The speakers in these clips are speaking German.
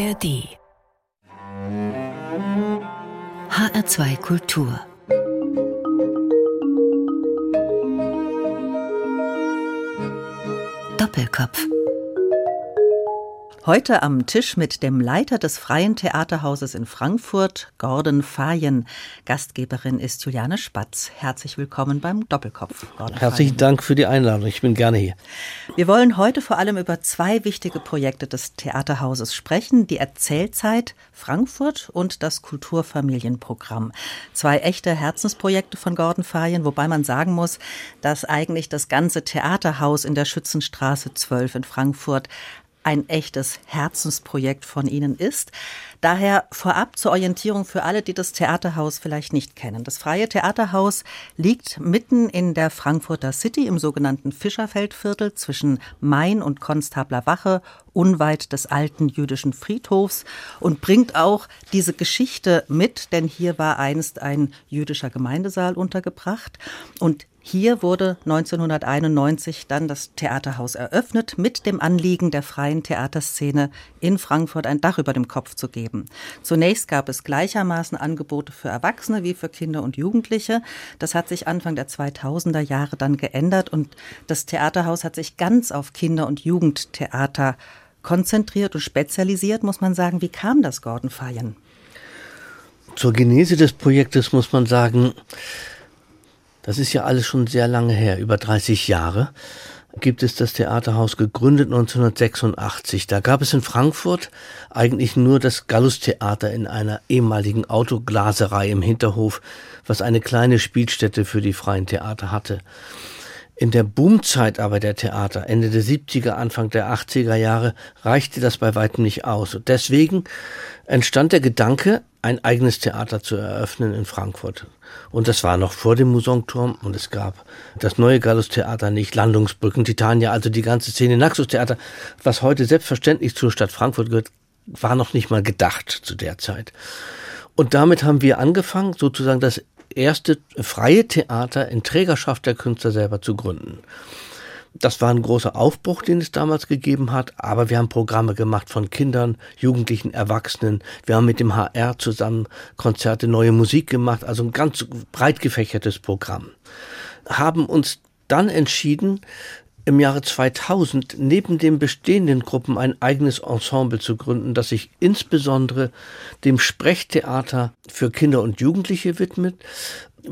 ARD HR2 Kultur. Doppelkopf Heute am Tisch mit dem Leiter des Freien Theaterhauses in Frankfurt, Gordon Fayen. Gastgeberin ist Juliane Spatz. Herzlich willkommen beim Doppelkopf. Gordon Herzlichen Fayen. Dank für die Einladung. Ich bin gerne hier. Wir wollen heute vor allem über zwei wichtige Projekte des Theaterhauses sprechen. Die Erzählzeit Frankfurt und das Kulturfamilienprogramm. Zwei echte Herzensprojekte von Gordon Fayen, wobei man sagen muss, dass eigentlich das ganze Theaterhaus in der Schützenstraße 12 in Frankfurt ein echtes Herzensprojekt von Ihnen ist. Daher vorab zur Orientierung für alle, die das Theaterhaus vielleicht nicht kennen. Das Freie Theaterhaus liegt mitten in der Frankfurter City im sogenannten Fischerfeldviertel zwischen Main und Konstabler Wache, unweit des alten jüdischen Friedhofs und bringt auch diese Geschichte mit, denn hier war einst ein jüdischer Gemeindesaal untergebracht und hier wurde 1991 dann das Theaterhaus eröffnet mit dem Anliegen der freien Theaterszene in Frankfurt ein Dach über dem Kopf zu geben. Zunächst gab es gleichermaßen Angebote für Erwachsene wie für Kinder und Jugendliche. Das hat sich Anfang der 2000er Jahre dann geändert und das Theaterhaus hat sich ganz auf Kinder- und Jugendtheater konzentriert und spezialisiert, muss man sagen. Wie kam das, Gordon Feyen? Zur Genese des Projektes muss man sagen, das ist ja alles schon sehr lange her, über 30 Jahre gibt es das Theaterhaus gegründet 1986. Da gab es in Frankfurt eigentlich nur das Gallus-Theater in einer ehemaligen Autoglaserei im Hinterhof, was eine kleine Spielstätte für die freien Theater hatte. In der Boomzeit aber der Theater, Ende der 70er, Anfang der 80er Jahre, reichte das bei weitem nicht aus. Und deswegen entstand der Gedanke, ein eigenes Theater zu eröffnen in Frankfurt. Und das war noch vor dem Musongturm und es gab das neue Gallus-Theater nicht, Landungsbrücken, Titania, also die ganze Szene, Naxos-Theater, was heute selbstverständlich zur Stadt Frankfurt gehört, war noch nicht mal gedacht zu der Zeit. Und damit haben wir angefangen, sozusagen das erste freie Theater in Trägerschaft der Künstler selber zu gründen. Das war ein großer Aufbruch, den es damals gegeben hat, aber wir haben Programme gemacht von Kindern, Jugendlichen, Erwachsenen. Wir haben mit dem HR zusammen Konzerte, neue Musik gemacht, also ein ganz breit gefächertes Programm. Haben uns dann entschieden, im Jahre 2000 neben den bestehenden Gruppen ein eigenes Ensemble zu gründen, das sich insbesondere dem Sprechtheater für Kinder und Jugendliche widmet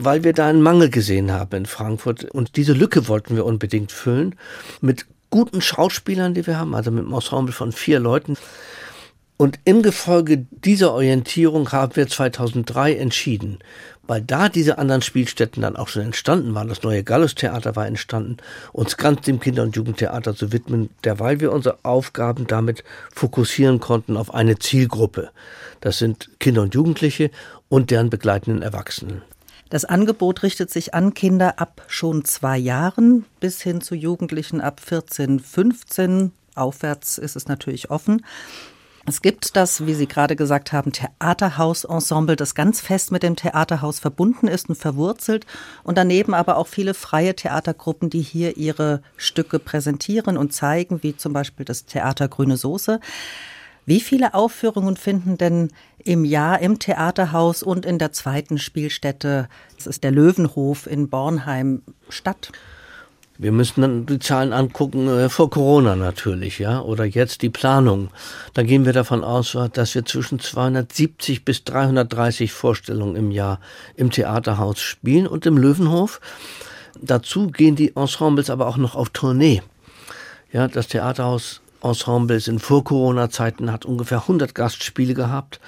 weil wir da einen Mangel gesehen haben in Frankfurt. Und diese Lücke wollten wir unbedingt füllen mit guten Schauspielern, die wir haben, also mit einem Ensemble von vier Leuten. Und im Gefolge dieser Orientierung haben wir 2003 entschieden, weil da diese anderen Spielstätten dann auch schon entstanden waren, das neue Gallus-Theater war entstanden, uns ganz dem Kinder- und Jugendtheater zu widmen, derweil wir unsere Aufgaben damit fokussieren konnten auf eine Zielgruppe. Das sind Kinder und Jugendliche und deren begleitenden Erwachsenen. Das Angebot richtet sich an Kinder ab schon zwei Jahren bis hin zu Jugendlichen ab 14, 15. Aufwärts ist es natürlich offen. Es gibt das, wie Sie gerade gesagt haben, Theaterhausensemble, das ganz fest mit dem Theaterhaus verbunden ist und verwurzelt. Und daneben aber auch viele freie Theatergruppen, die hier ihre Stücke präsentieren und zeigen, wie zum Beispiel das Theater Grüne Soße. Wie viele Aufführungen finden denn im Jahr im Theaterhaus und in der zweiten Spielstätte, das ist der Löwenhof in Bornheim, statt? Wir müssen dann die Zahlen angucken äh, vor Corona natürlich, ja, oder jetzt die Planung. Da gehen wir davon aus, dass wir zwischen 270 bis 330 Vorstellungen im Jahr im Theaterhaus spielen und im Löwenhof. Dazu gehen die Ensembles aber auch noch auf Tournee. Ja, das Theaterhaus Ensembles in Vor-Corona-Zeiten hat ungefähr 100 Gastspiele gehabt.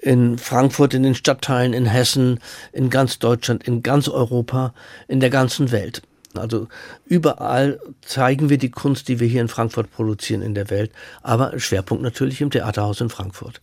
In Frankfurt, in den Stadtteilen, in Hessen, in ganz Deutschland, in ganz Europa, in der ganzen Welt. Also überall zeigen wir die Kunst, die wir hier in Frankfurt produzieren in der Welt, aber Schwerpunkt natürlich im Theaterhaus in Frankfurt.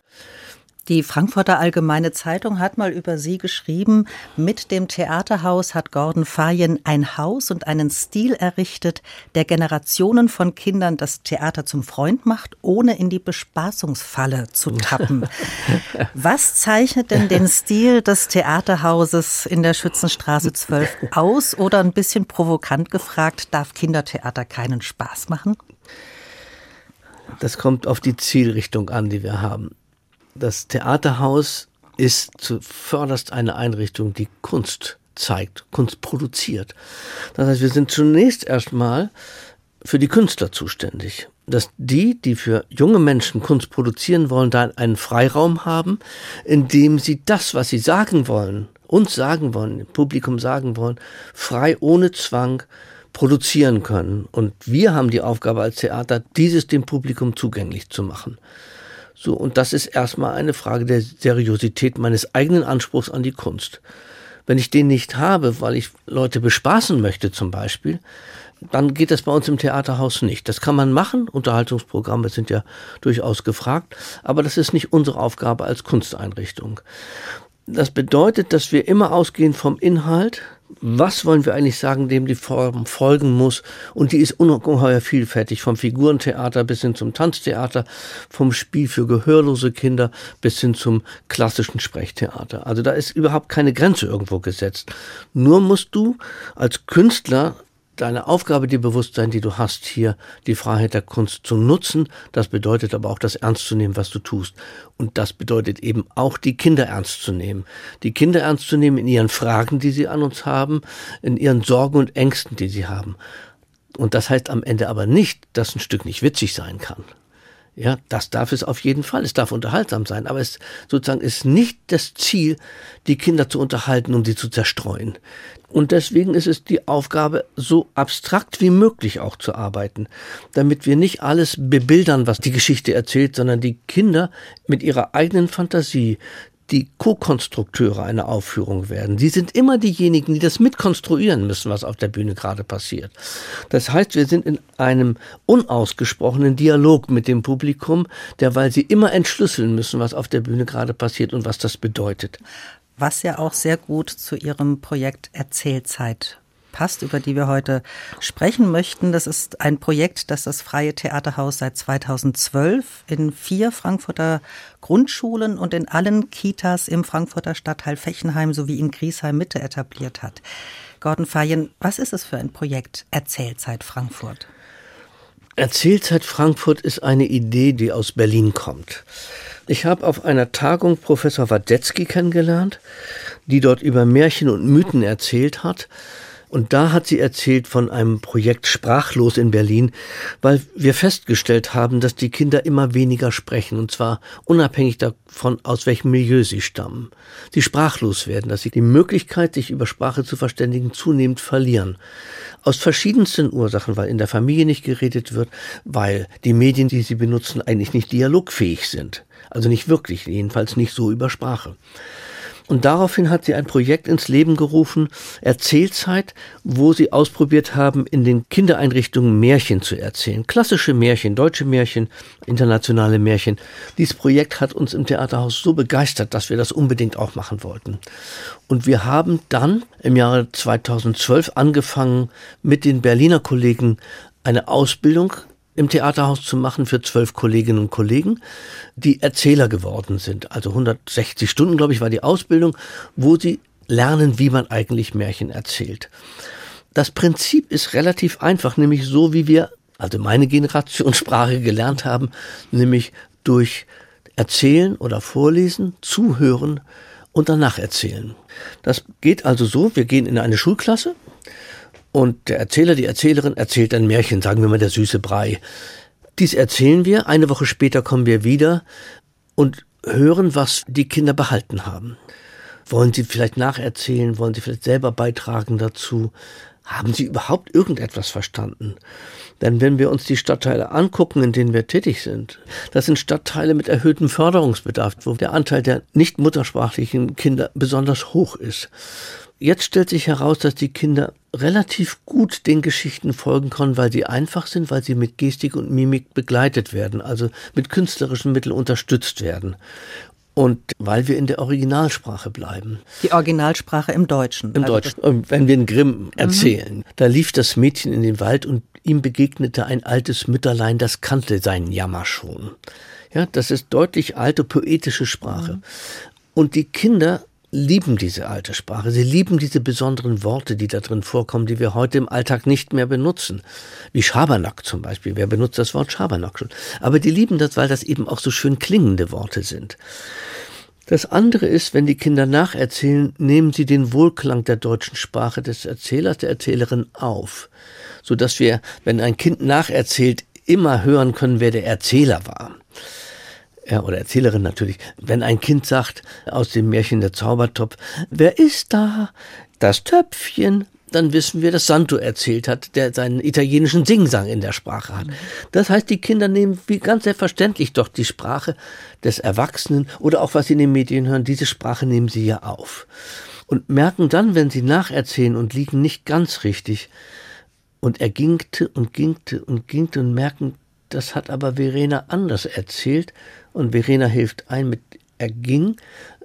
Die Frankfurter Allgemeine Zeitung hat mal über Sie geschrieben, mit dem Theaterhaus hat Gordon Fayen ein Haus und einen Stil errichtet, der Generationen von Kindern das Theater zum Freund macht, ohne in die Bespaßungsfalle zu tappen. Was zeichnet denn den Stil des Theaterhauses in der Schützenstraße 12 aus? Oder ein bisschen provokant gefragt, darf Kindertheater keinen Spaß machen? Das kommt auf die Zielrichtung an, die wir haben. Das Theaterhaus ist zuvörderst eine Einrichtung, die Kunst zeigt, Kunst produziert. Das heißt, wir sind zunächst erstmal für die Künstler zuständig. Dass die, die für junge Menschen Kunst produzieren wollen, da einen Freiraum haben, in dem sie das, was sie sagen wollen, uns sagen wollen, dem Publikum sagen wollen, frei, ohne Zwang produzieren können. Und wir haben die Aufgabe als Theater, dieses dem Publikum zugänglich zu machen. So, und das ist erstmal eine Frage der Seriosität meines eigenen Anspruchs an die Kunst. Wenn ich den nicht habe, weil ich Leute bespaßen möchte zum Beispiel, dann geht das bei uns im Theaterhaus nicht. Das kann man machen, Unterhaltungsprogramme sind ja durchaus gefragt, aber das ist nicht unsere Aufgabe als Kunsteinrichtung. Das bedeutet, dass wir immer ausgehen vom Inhalt, was wollen wir eigentlich sagen, dem die Form folgen muss. Und die ist ungeheuer vielfältig, vom Figurentheater bis hin zum Tanztheater, vom Spiel für gehörlose Kinder bis hin zum klassischen Sprechtheater. Also da ist überhaupt keine Grenze irgendwo gesetzt. Nur musst du als Künstler deine Aufgabe dir bewusst sein, die du hast, hier die Freiheit der Kunst zu nutzen. Das bedeutet aber auch, das ernst zu nehmen, was du tust. Und das bedeutet eben auch, die Kinder ernst zu nehmen. Die Kinder ernst zu nehmen in ihren Fragen, die sie an uns haben, in ihren Sorgen und Ängsten, die sie haben. Und das heißt am Ende aber nicht, dass ein Stück nicht witzig sein kann. Ja, das darf es auf jeden Fall. Es darf unterhaltsam sein, aber es sozusagen ist nicht das Ziel, die Kinder zu unterhalten und sie zu zerstreuen. Und deswegen ist es die Aufgabe, so abstrakt wie möglich auch zu arbeiten, damit wir nicht alles bebildern, was die Geschichte erzählt, sondern die Kinder mit ihrer eigenen Fantasie die Co-Konstrukteure einer Aufführung werden. Sie sind immer diejenigen, die das mitkonstruieren müssen, was auf der Bühne gerade passiert. Das heißt, wir sind in einem unausgesprochenen Dialog mit dem Publikum, derweil sie immer entschlüsseln müssen, was auf der Bühne gerade passiert und was das bedeutet. Was ja auch sehr gut zu Ihrem Projekt Erzählzeit passt, über die wir heute sprechen möchten. Das ist ein Projekt, das das Freie Theaterhaus seit 2012 in vier Frankfurter Grundschulen und in allen Kitas im Frankfurter Stadtteil Fechenheim sowie in Griesheim Mitte etabliert hat. Gordon Feyen, was ist es für ein Projekt Erzählzeit Frankfurt? Erzählzeit Frankfurt ist eine Idee, die aus Berlin kommt. Ich habe auf einer Tagung Professor Wadetzky kennengelernt, die dort über Märchen und Mythen erzählt hat. Und da hat sie erzählt von einem Projekt Sprachlos in Berlin, weil wir festgestellt haben, dass die Kinder immer weniger sprechen, und zwar unabhängig davon, aus welchem Milieu sie stammen. Sie sprachlos werden, dass sie die Möglichkeit, sich über Sprache zu verständigen, zunehmend verlieren. Aus verschiedensten Ursachen, weil in der Familie nicht geredet wird, weil die Medien, die sie benutzen, eigentlich nicht dialogfähig sind. Also nicht wirklich, jedenfalls nicht so über Sprache. Und daraufhin hat sie ein Projekt ins Leben gerufen, Erzählzeit, wo sie ausprobiert haben, in den Kindereinrichtungen Märchen zu erzählen. Klassische Märchen, deutsche Märchen, internationale Märchen. Dieses Projekt hat uns im Theaterhaus so begeistert, dass wir das unbedingt auch machen wollten. Und wir haben dann im Jahre 2012 angefangen, mit den Berliner Kollegen eine Ausbildung im Theaterhaus zu machen für zwölf Kolleginnen und Kollegen, die Erzähler geworden sind. Also 160 Stunden, glaube ich, war die Ausbildung, wo sie lernen, wie man eigentlich Märchen erzählt. Das Prinzip ist relativ einfach, nämlich so, wie wir, also meine Generation Sprache gelernt haben, nämlich durch Erzählen oder Vorlesen, Zuhören und danach erzählen. Das geht also so, wir gehen in eine Schulklasse, und der Erzähler, die Erzählerin erzählt ein Märchen, sagen wir mal der süße Brei. Dies erzählen wir, eine Woche später kommen wir wieder und hören, was die Kinder behalten haben. Wollen sie vielleicht nacherzählen, wollen sie vielleicht selber beitragen dazu? Haben sie überhaupt irgendetwas verstanden? Denn wenn wir uns die Stadtteile angucken, in denen wir tätig sind, das sind Stadtteile mit erhöhtem Förderungsbedarf, wo der Anteil der nicht muttersprachlichen Kinder besonders hoch ist. Jetzt stellt sich heraus, dass die Kinder relativ gut den Geschichten folgen können, weil sie einfach sind, weil sie mit Gestik und Mimik begleitet werden, also mit künstlerischen Mitteln unterstützt werden. Und weil wir in der Originalsprache bleiben. Die Originalsprache im Deutschen. Im also Deutschen. Und wenn wir in Grimm erzählen, mhm. da lief das Mädchen in den Wald und ihm begegnete ein altes Mütterlein, das kannte seinen Jammer schon. Ja, das ist deutlich alte poetische Sprache. Mhm. Und die Kinder lieben diese alte Sprache. Sie lieben diese besonderen Worte, die da drin vorkommen, die wir heute im Alltag nicht mehr benutzen. Wie Schabernack zum Beispiel. Wer benutzt das Wort Schabernack schon? Aber die lieben das, weil das eben auch so schön klingende Worte sind. Das andere ist, wenn die Kinder nacherzählen, nehmen sie den Wohlklang der deutschen Sprache des Erzählers, der Erzählerin auf, so dass wir, wenn ein Kind nacherzählt, immer hören können, wer der Erzähler war ja, oder Erzählerin natürlich, wenn ein Kind sagt aus dem Märchen der Zaubertopf, wer ist da? Das Töpfchen. Dann wissen wir, dass Santo erzählt hat, der seinen italienischen Singsang in der Sprache hat. Das heißt, die Kinder nehmen wie ganz selbstverständlich doch die Sprache des Erwachsenen oder auch was sie in den Medien hören, diese Sprache nehmen sie ja auf. Und merken dann, wenn sie nacherzählen und liegen nicht ganz richtig, und er gingte und gingte und gingte und merken, das hat aber Verena anders erzählt und Verena hilft ein mit er ging,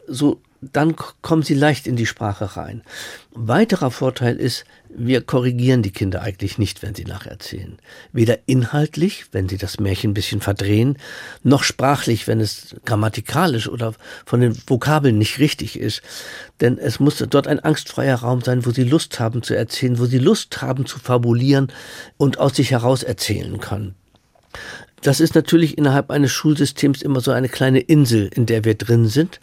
so dann kommen sie leicht in die Sprache rein. Weiterer Vorteil ist, wir korrigieren die Kinder eigentlich nicht, wenn sie nacherzählen. Weder inhaltlich, wenn sie das Märchen ein bisschen verdrehen, noch sprachlich, wenn es grammatikalisch oder von den Vokabeln nicht richtig ist. Denn es muss dort ein angstfreier Raum sein, wo sie Lust haben zu erzählen, wo sie Lust haben zu fabulieren und aus sich heraus erzählen können. Das ist natürlich innerhalb eines Schulsystems immer so eine kleine Insel, in der wir drin sind,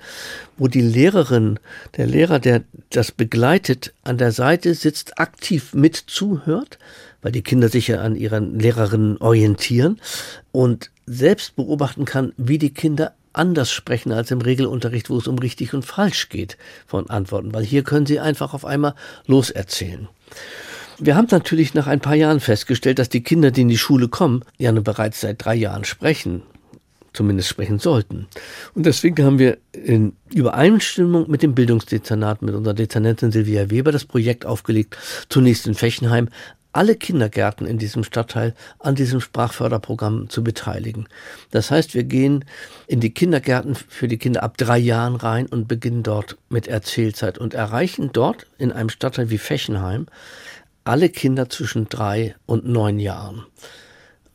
wo die Lehrerin, der Lehrer, der das begleitet, an der Seite sitzt, aktiv mit zuhört, weil die Kinder sich ja an ihren Lehrerinnen orientieren und selbst beobachten kann, wie die Kinder anders sprechen als im Regelunterricht, wo es um richtig und falsch geht von Antworten, weil hier können sie einfach auf einmal loserzählen. Wir haben natürlich nach ein paar Jahren festgestellt, dass die Kinder, die in die Schule kommen, ja nur bereits seit drei Jahren sprechen zumindest sprechen sollten. Und deswegen haben wir in Übereinstimmung mit dem Bildungsdezernat, mit unserer Dezernentin Silvia Weber das Projekt aufgelegt, zunächst in Fechenheim, alle Kindergärten in diesem Stadtteil an diesem Sprachförderprogramm zu beteiligen. Das heißt, wir gehen in die Kindergärten für die Kinder ab drei Jahren rein und beginnen dort mit Erzählzeit und erreichen dort in einem Stadtteil wie Fechenheim alle Kinder zwischen drei und neun Jahren.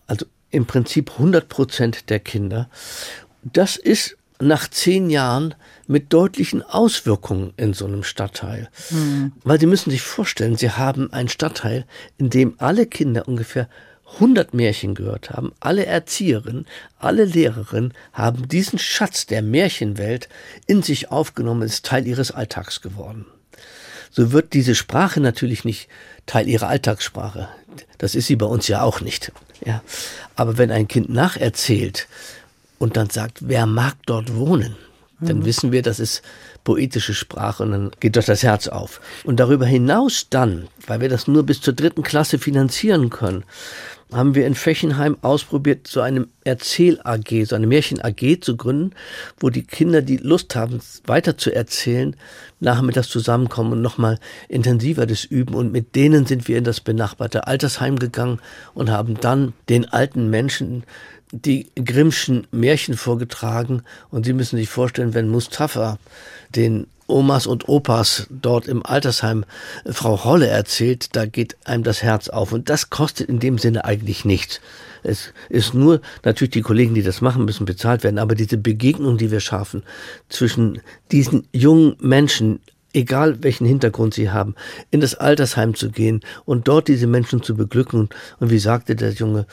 Also im Prinzip 100 Prozent der Kinder. Das ist nach zehn Jahren mit deutlichen Auswirkungen in so einem Stadtteil. Mhm. Weil Sie müssen sich vorstellen, Sie haben einen Stadtteil, in dem alle Kinder ungefähr 100 Märchen gehört haben. Alle Erzieherinnen, alle Lehrerinnen haben diesen Schatz der Märchenwelt in sich aufgenommen, ist Teil ihres Alltags geworden so wird diese Sprache natürlich nicht Teil ihrer Alltagssprache. Das ist sie bei uns ja auch nicht. Ja. Aber wenn ein Kind nacherzählt und dann sagt, wer mag dort wohnen, dann mhm. wissen wir, das ist poetische Sprache und dann geht doch das Herz auf. Und darüber hinaus dann, weil wir das nur bis zur dritten Klasse finanzieren können, haben wir in Fechenheim ausprobiert, so eine Erzähl-AG, so eine Märchen-AG zu gründen, wo die Kinder, die Lust haben, weiter zu erzählen, nachmittags zusammenkommen und nochmal intensiver das üben. Und mit denen sind wir in das benachbarte Altersheim gegangen und haben dann den alten Menschen die Grimmschen Märchen vorgetragen. Und Sie müssen sich vorstellen, wenn Mustafa den Omas und Opas dort im Altersheim Frau Holle erzählt, da geht einem das Herz auf. Und das kostet in dem Sinne eigentlich nichts. Es ist nur, natürlich die Kollegen, die das machen, müssen bezahlt werden, aber diese Begegnung, die wir schaffen zwischen diesen jungen Menschen, egal welchen Hintergrund sie haben, in das Altersheim zu gehen und dort diese Menschen zu beglücken. Und wie sagte der Junge,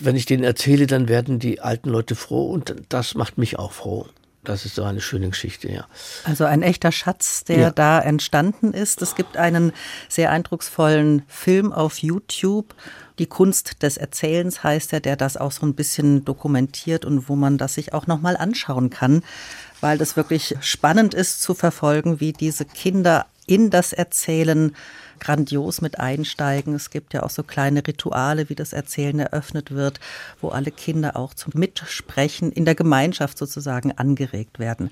wenn ich denen erzähle, dann werden die alten Leute froh und das macht mich auch froh. Das ist so eine schöne Geschichte, ja. Also ein echter Schatz, der ja. da entstanden ist. Es gibt einen sehr eindrucksvollen Film auf YouTube. Die Kunst des Erzählens heißt er, der das auch so ein bisschen dokumentiert und wo man das sich auch nochmal anschauen kann, weil das wirklich spannend ist zu verfolgen, wie diese Kinder in das Erzählen grandios mit einsteigen. Es gibt ja auch so kleine Rituale, wie das Erzählen eröffnet wird, wo alle Kinder auch zum Mitsprechen in der Gemeinschaft sozusagen angeregt werden.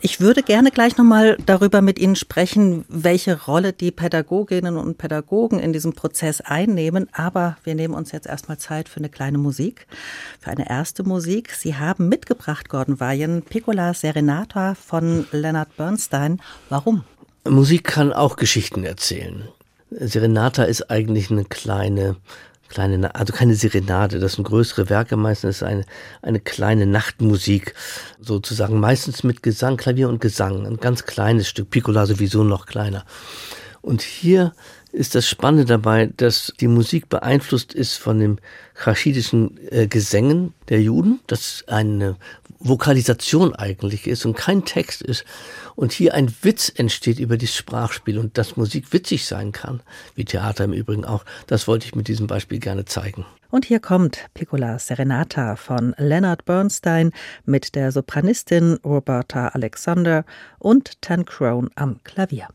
Ich würde gerne gleich nochmal darüber mit Ihnen sprechen, welche Rolle die Pädagoginnen und Pädagogen in diesem Prozess einnehmen. Aber wir nehmen uns jetzt erstmal Zeit für eine kleine Musik, für eine erste Musik. Sie haben mitgebracht, Gordon Weihen, Piccola Serenata von Leonard Bernstein. Warum? Musik kann auch Geschichten erzählen. Serenata ist eigentlich eine kleine, kleine, also keine Serenade, das sind größere Werke, meistens eine, eine kleine Nachtmusik, sozusagen, meistens mit Gesang, Klavier und Gesang, ein ganz kleines Stück, Piccola sowieso noch kleiner. Und hier ist das Spannende dabei, dass die Musik beeinflusst ist von dem chaschidischen äh, Gesängen der Juden, das eine Vokalisation eigentlich ist und kein Text ist. Und hier ein Witz entsteht über das Sprachspiel und dass Musik witzig sein kann, wie Theater im Übrigen auch. Das wollte ich mit diesem Beispiel gerne zeigen. Und hier kommt Piccola Serenata von Leonard Bernstein mit der Sopranistin Roberta Alexander und Tan Crone am Klavier.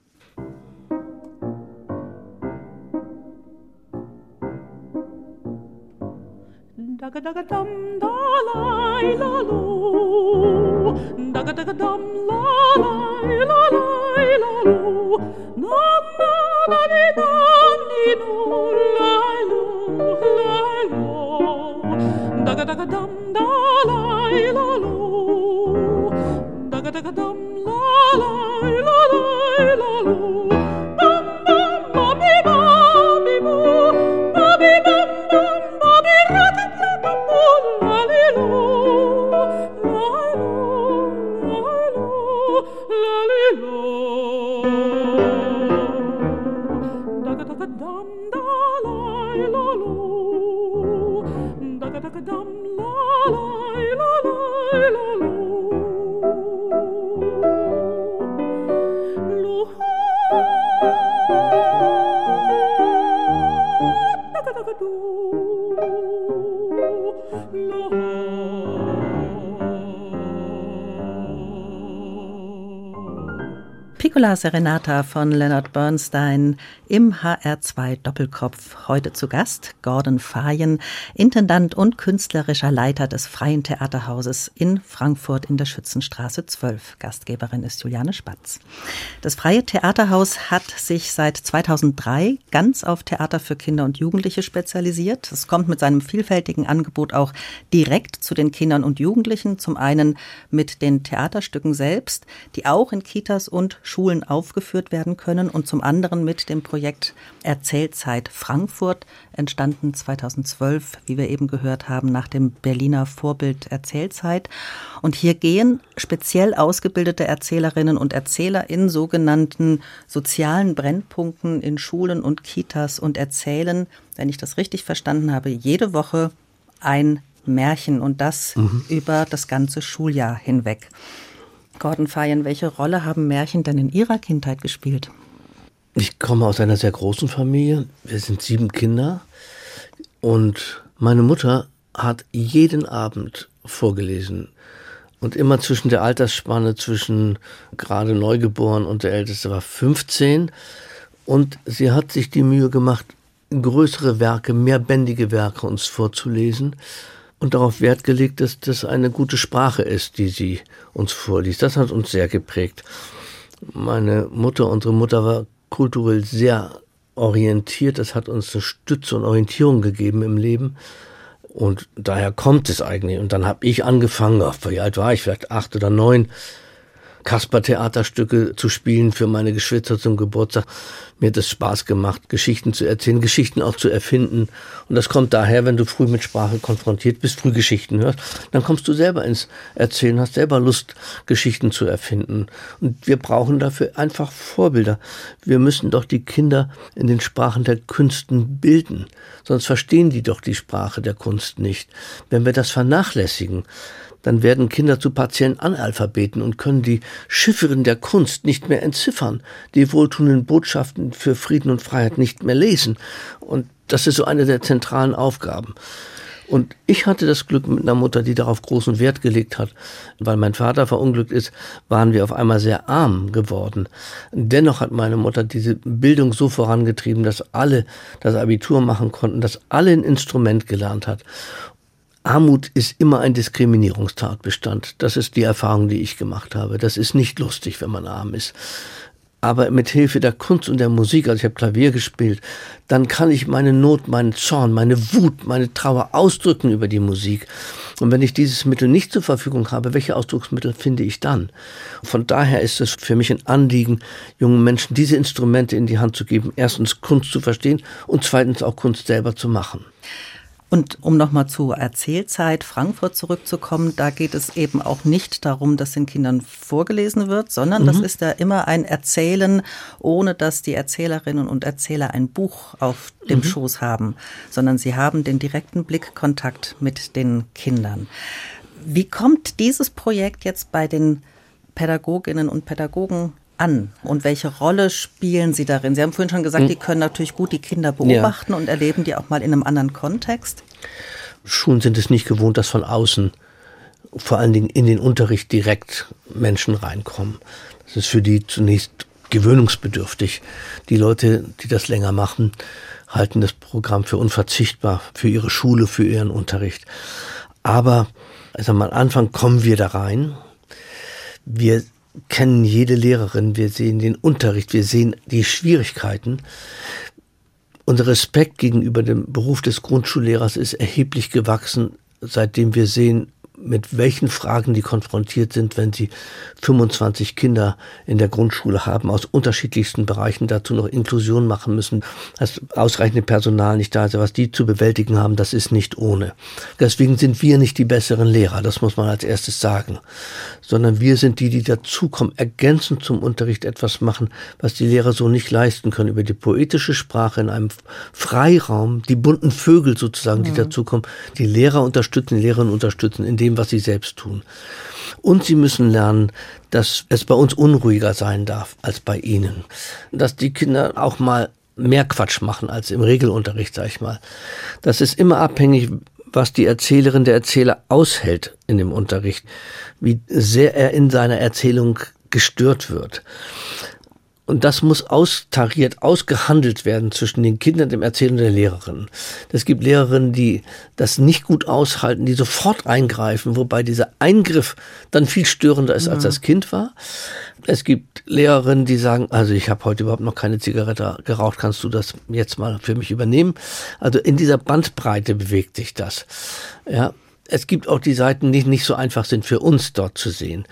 Daga daga dum da la la lo. Daga daga dum la la la la la lo. Na na na ni na ni no la lo la lo. Daga daga dum da la la lo. Daga daga dum la la la la la lo. Piccola Serenata von Leonard Bernstein im HR2 Doppelkopf. Heute zu Gast Gordon Fayen, Intendant und künstlerischer Leiter des Freien Theaterhauses in Frankfurt in der Schützenstraße 12. Gastgeberin ist Juliane Spatz. Das Freie Theaterhaus hat sich seit 2003 ganz auf Theater für Kinder und Jugendliche spezialisiert. Es kommt mit seinem vielfältigen Angebot auch direkt zu den Kindern und Jugendlichen. Zum einen mit den Theaterstücken selbst, die auch in Kitas und Schulen aufgeführt werden können und zum anderen mit dem Projekt Projekt Erzählzeit Frankfurt, entstanden 2012, wie wir eben gehört haben, nach dem Berliner Vorbild Erzählzeit. Und hier gehen speziell ausgebildete Erzählerinnen und Erzähler in sogenannten sozialen Brennpunkten in Schulen und Kitas und erzählen, wenn ich das richtig verstanden habe, jede Woche ein Märchen und das mhm. über das ganze Schuljahr hinweg. Gordon Feyen, welche Rolle haben Märchen denn in Ihrer Kindheit gespielt? Ich komme aus einer sehr großen Familie. Wir sind sieben Kinder. Und meine Mutter hat jeden Abend vorgelesen. Und immer zwischen der Altersspanne zwischen gerade Neugeboren und der Älteste war 15. Und sie hat sich die Mühe gemacht, größere Werke, mehrbändige Werke uns vorzulesen und darauf Wert gelegt, dass das eine gute Sprache ist, die sie uns vorliest. Das hat uns sehr geprägt. Meine Mutter, unsere Mutter war kulturell sehr orientiert. Das hat uns eine Stütze und Orientierung gegeben im Leben. Und daher kommt es eigentlich. Und dann habe ich angefangen, wie alt war ich, vielleicht acht oder neun, Kasper-Theaterstücke zu spielen für meine Geschwister zum Geburtstag. Mir hat es Spaß gemacht, Geschichten zu erzählen, Geschichten auch zu erfinden. Und das kommt daher, wenn du früh mit Sprache konfrontiert bist, früh Geschichten hörst, dann kommst du selber ins Erzählen, hast selber Lust, Geschichten zu erfinden. Und wir brauchen dafür einfach Vorbilder. Wir müssen doch die Kinder in den Sprachen der Künsten bilden. Sonst verstehen die doch die Sprache der Kunst nicht. Wenn wir das vernachlässigen, dann werden Kinder zu partiellen Analphabeten und können die Chiffren der Kunst nicht mehr entziffern, die wohltuenden Botschaften für Frieden und Freiheit nicht mehr lesen. Und das ist so eine der zentralen Aufgaben. Und ich hatte das Glück mit einer Mutter, die darauf großen Wert gelegt hat. Weil mein Vater verunglückt ist, waren wir auf einmal sehr arm geworden. Dennoch hat meine Mutter diese Bildung so vorangetrieben, dass alle das Abitur machen konnten, dass alle ein Instrument gelernt hat. Armut ist immer ein Diskriminierungstatbestand. Das ist die Erfahrung, die ich gemacht habe. Das ist nicht lustig, wenn man arm ist. aber mit Hilfe der Kunst und der Musik, also ich habe Klavier gespielt, dann kann ich meine Not, meinen Zorn, meine Wut, meine Trauer ausdrücken über die Musik. Und wenn ich dieses Mittel nicht zur Verfügung habe, welche Ausdrucksmittel finde ich dann? Von daher ist es für mich ein Anliegen, jungen Menschen diese Instrumente in die Hand zu geben, erstens Kunst zu verstehen und zweitens auch Kunst selber zu machen. Und um nochmal zur Erzählzeit Frankfurt zurückzukommen, da geht es eben auch nicht darum, dass den Kindern vorgelesen wird, sondern mhm. das ist da immer ein Erzählen, ohne dass die Erzählerinnen und Erzähler ein Buch auf dem mhm. Schoß haben, sondern sie haben den direkten Blickkontakt mit den Kindern. Wie kommt dieses Projekt jetzt bei den Pädagoginnen und Pädagogen an und welche Rolle spielen Sie darin? Sie haben vorhin schon gesagt, hm. die können natürlich gut die Kinder beobachten ja. und erleben die auch mal in einem anderen Kontext. Schulen sind es nicht gewohnt, dass von außen, vor allen Dingen in den Unterricht direkt Menschen reinkommen. Das ist für die zunächst gewöhnungsbedürftig. Die Leute, die das länger machen, halten das Programm für unverzichtbar, für ihre Schule, für ihren Unterricht. Aber also am Anfang kommen wir da rein. Wir kennen jede Lehrerin, wir sehen den Unterricht, wir sehen die Schwierigkeiten. Unser Respekt gegenüber dem Beruf des Grundschullehrers ist erheblich gewachsen, seitdem wir sehen, mit welchen Fragen die konfrontiert sind, wenn sie 25 Kinder in der Grundschule haben, aus unterschiedlichsten Bereichen, dazu noch Inklusion machen müssen, dass ausreichende Personal nicht da ist, was die zu bewältigen haben, das ist nicht ohne. Deswegen sind wir nicht die besseren Lehrer, das muss man als erstes sagen, sondern wir sind die, die dazukommen, ergänzend zum Unterricht etwas machen, was die Lehrer so nicht leisten können, über die poetische Sprache in einem Freiraum, die bunten Vögel sozusagen, die mhm. dazukommen, die Lehrer unterstützen, die Lehrerinnen unterstützen, indem dem, was sie selbst tun. Und sie müssen lernen, dass es bei uns unruhiger sein darf als bei ihnen. Dass die Kinder auch mal mehr Quatsch machen als im Regelunterricht, sag ich mal. Das ist immer abhängig, was die Erzählerin, der Erzähler aushält in dem Unterricht, wie sehr er in seiner Erzählung gestört wird. Und das muss austariert, ausgehandelt werden zwischen den Kindern, dem Erzählen und der Lehrerin. Es gibt Lehrerinnen, die das nicht gut aushalten, die sofort eingreifen, wobei dieser Eingriff dann viel störender ist, als das Kind war. Es gibt Lehrerinnen, die sagen, also ich habe heute überhaupt noch keine Zigarette geraucht, kannst du das jetzt mal für mich übernehmen? Also in dieser Bandbreite bewegt sich das. Ja, es gibt auch die Seiten, die nicht so einfach sind für uns dort zu sehen.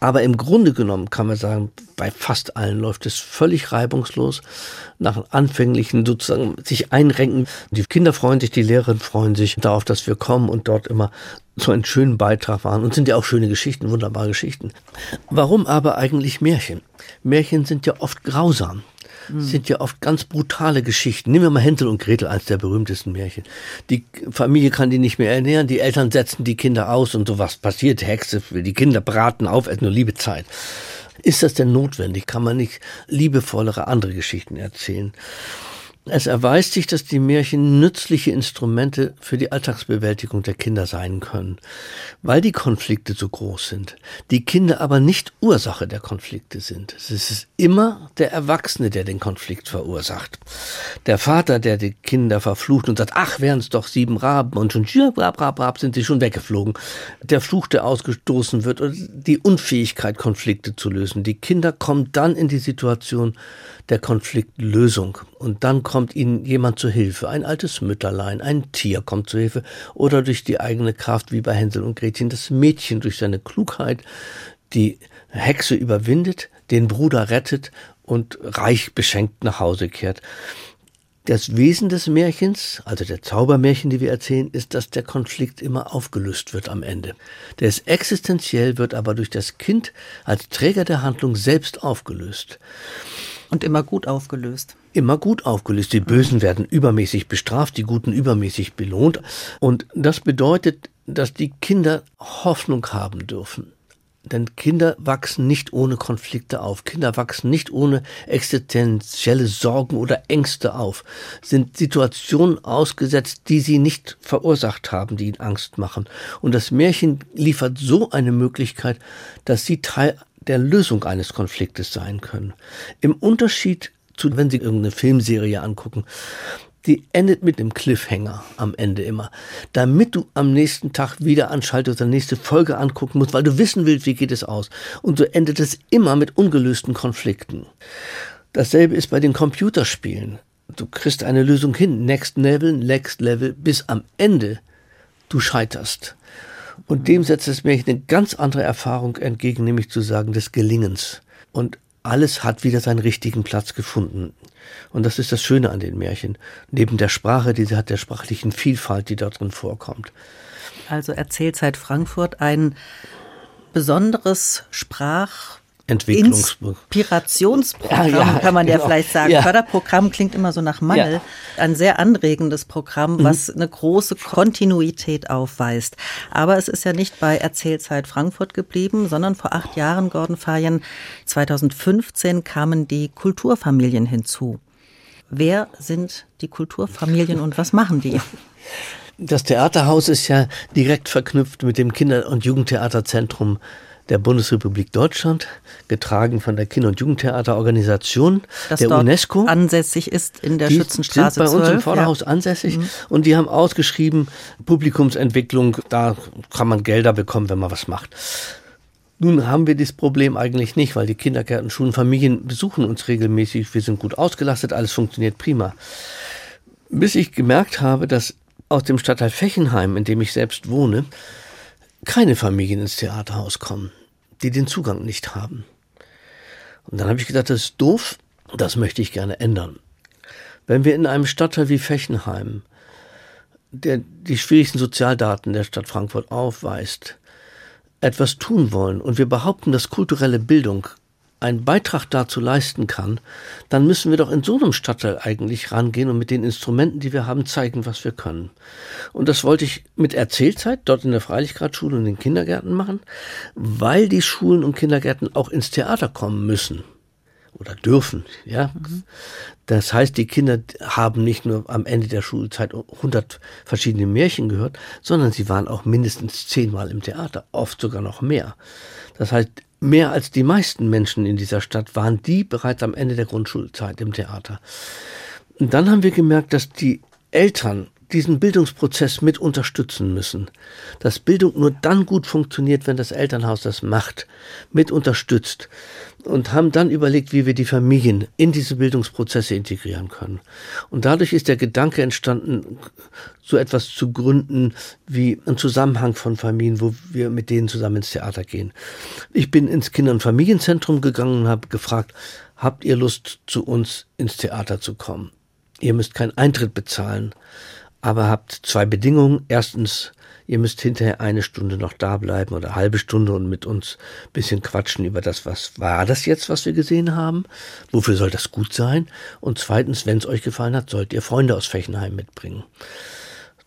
Aber im Grunde genommen kann man sagen, bei fast allen läuft es völlig reibungslos. Nach anfänglichen sozusagen sich einrenken. Die Kinder freuen sich, die Lehrerinnen freuen sich darauf, dass wir kommen und dort immer so einen schönen Beitrag waren. Und sind ja auch schöne Geschichten, wunderbare Geschichten. Warum aber eigentlich Märchen? Märchen sind ja oft grausam sind ja oft ganz brutale Geschichten. Nehmen wir mal Hänsel und Gretel, eines der berühmtesten Märchen. Die Familie kann die nicht mehr ernähren, die Eltern setzen die Kinder aus und sowas passiert. Hexe die Kinder braten auf, es nur liebe Zeit. Ist das denn notwendig? Kann man nicht liebevollere andere Geschichten erzählen? Es erweist sich, dass die Märchen nützliche Instrumente für die Alltagsbewältigung der Kinder sein können, weil die Konflikte so groß sind, die Kinder aber nicht Ursache der Konflikte sind. Es ist immer der Erwachsene, der den Konflikt verursacht. Der Vater, der die Kinder verflucht und sagt, ach, wären es doch sieben Raben und schon brab, brab, brab, sind sie schon weggeflogen. Der Fluch, der ausgestoßen wird und die Unfähigkeit, Konflikte zu lösen. Die Kinder kommen dann in die Situation der Konfliktlösung und dann kommt ihnen jemand zu Hilfe, ein altes Mütterlein, ein Tier kommt zu Hilfe oder durch die eigene Kraft wie bei Hänsel und Gretchen das Mädchen durch seine Klugheit die Hexe überwindet, den Bruder rettet und reich beschenkt nach Hause kehrt. Das Wesen des Märchens, also der Zaubermärchen, die wir erzählen, ist, dass der Konflikt immer aufgelöst wird am Ende. Der ist existenziell, wird aber durch das Kind als Träger der Handlung selbst aufgelöst. Und immer gut aufgelöst. Immer gut aufgelöst. Die Bösen werden übermäßig bestraft, die Guten übermäßig belohnt. Und das bedeutet, dass die Kinder Hoffnung haben dürfen. Denn Kinder wachsen nicht ohne Konflikte auf. Kinder wachsen nicht ohne existenzielle Sorgen oder Ängste auf. Sind Situationen ausgesetzt, die sie nicht verursacht haben, die ihnen Angst machen. Und das Märchen liefert so eine Möglichkeit, dass sie Teil der Lösung eines Konfliktes sein können. Im Unterschied zu, wenn Sie irgendeine Filmserie angucken, die endet mit dem Cliffhanger am Ende immer. Damit du am nächsten Tag wieder anschaltest oder nächste Folge angucken musst, weil du wissen willst, wie geht es aus. Und so endet es immer mit ungelösten Konflikten. Dasselbe ist bei den Computerspielen. Du kriegst eine Lösung hin, next level, next level, bis am Ende du scheiterst. Und dem setzt es mir eine ganz andere Erfahrung entgegen, nämlich zu sagen, des Gelingens. Und alles hat wieder seinen richtigen Platz gefunden. Und das ist das Schöne an den Märchen. Neben der Sprache, diese hat der sprachlichen Vielfalt, die dort drin vorkommt. Also Erzählzeit Frankfurt ein besonderes Sprach- Inspirationsprogramm, ja, ja, kann man genau. ja vielleicht sagen. Ja. Förderprogramm klingt immer so nach Mangel. Ein sehr anregendes Programm, mhm. was eine große Kontinuität aufweist. Aber es ist ja nicht bei Erzählzeit Frankfurt geblieben, sondern vor acht Jahren, Gordon Fayen, 2015 kamen die Kulturfamilien hinzu. Wer sind die Kulturfamilien und was machen die? Das Theaterhaus ist ja direkt verknüpft mit dem Kinder- und Jugendtheaterzentrum der Bundesrepublik Deutschland, getragen von der Kinder- und Jugendtheaterorganisation das der UNESCO. Ansässig ist in der die Schützenstraße. Sind bei 12, uns im Vorderhaus ja. ansässig mhm. und die haben ausgeschrieben, Publikumsentwicklung, da kann man Gelder bekommen, wenn man was macht. Nun haben wir dieses Problem eigentlich nicht, weil die Kindergärten, Schulen, Familien besuchen uns regelmäßig. Wir sind gut ausgelastet, alles funktioniert prima. Bis ich gemerkt habe, dass aus dem Stadtteil Fechenheim, in dem ich selbst wohne, keine Familien ins Theaterhaus kommen die den Zugang nicht haben. Und dann habe ich gedacht, das ist doof, das möchte ich gerne ändern. Wenn wir in einem Stadtteil wie Fechenheim, der die schwierigsten Sozialdaten der Stadt Frankfurt aufweist, etwas tun wollen und wir behaupten, dass kulturelle Bildung einen Beitrag dazu leisten kann, dann müssen wir doch in so einem Stadtteil eigentlich rangehen und mit den Instrumenten, die wir haben, zeigen, was wir können. Und das wollte ich mit Erzählzeit dort in der Freilichkeitsschule und in den Kindergärten machen, weil die Schulen und Kindergärten auch ins Theater kommen müssen oder dürfen, ja. Mhm. Das heißt, die Kinder haben nicht nur am Ende der Schulzeit 100 verschiedene Märchen gehört, sondern sie waren auch mindestens zehnmal im Theater, oft sogar noch mehr. Das heißt, mehr als die meisten Menschen in dieser Stadt waren die bereits am Ende der Grundschulzeit im Theater. Und dann haben wir gemerkt, dass die Eltern diesen Bildungsprozess mit unterstützen müssen. Dass Bildung nur dann gut funktioniert, wenn das Elternhaus das macht, mit unterstützt. Und haben dann überlegt, wie wir die Familien in diese Bildungsprozesse integrieren können. Und dadurch ist der Gedanke entstanden, so etwas zu gründen wie ein Zusammenhang von Familien, wo wir mit denen zusammen ins Theater gehen. Ich bin ins Kinder- und Familienzentrum gegangen und habe gefragt, habt ihr Lust, zu uns ins Theater zu kommen? Ihr müsst keinen Eintritt bezahlen aber habt zwei Bedingungen. Erstens, ihr müsst hinterher eine Stunde noch da bleiben oder halbe Stunde und mit uns bisschen quatschen über das, was war das jetzt, was wir gesehen haben? Wofür soll das gut sein? Und zweitens, wenn es euch gefallen hat, sollt ihr Freunde aus Fechenheim mitbringen.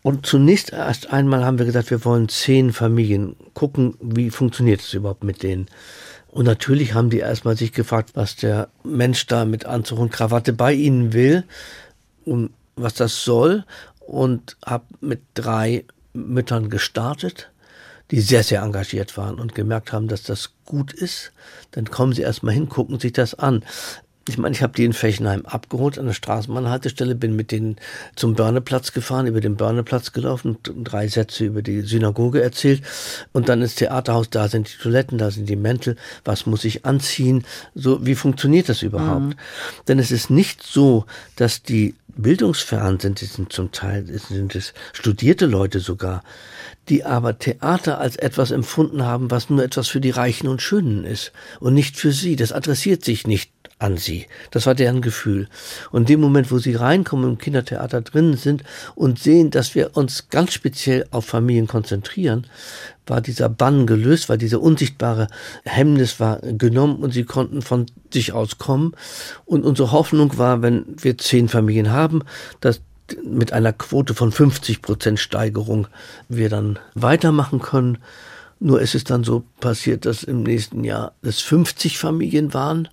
Und zunächst erst einmal haben wir gesagt, wir wollen zehn Familien gucken, wie funktioniert es überhaupt mit denen. Und natürlich haben die erstmal sich gefragt, was der Mensch da mit Anzug und Krawatte bei ihnen will und was das soll und habe mit drei Müttern gestartet, die sehr, sehr engagiert waren und gemerkt haben, dass das gut ist. Dann kommen sie erstmal hin, gucken sich das an. Ich meine, ich habe die in Fechenheim abgeholt an der Straßenbahnhaltestelle, bin mit denen zum Börneplatz gefahren, über den Börneplatz gelaufen, drei Sätze über die Synagoge erzählt und dann ins Theaterhaus, da sind die Toiletten, da sind die Mäntel, was muss ich anziehen, so, wie funktioniert das überhaupt? Mhm. Denn es ist nicht so, dass die bildungsfern sind, die sind zum Teil, sind es studierte Leute sogar, die aber Theater als etwas empfunden haben, was nur etwas für die Reichen und Schönen ist und nicht für sie. Das adressiert sich nicht an sie. Das war deren Gefühl. Und in dem Moment, wo sie reinkommen im Kindertheater drin sind und sehen, dass wir uns ganz speziell auf Familien konzentrieren, war dieser Bann gelöst, weil dieser unsichtbare Hemmnis war genommen und sie konnten von sich aus kommen. Und unsere Hoffnung war, wenn wir zehn Familien haben, dass mit einer Quote von 50 Prozent Steigerung wir dann weitermachen können. Nur ist es dann so passiert, dass im nächsten Jahr es 50 Familien waren.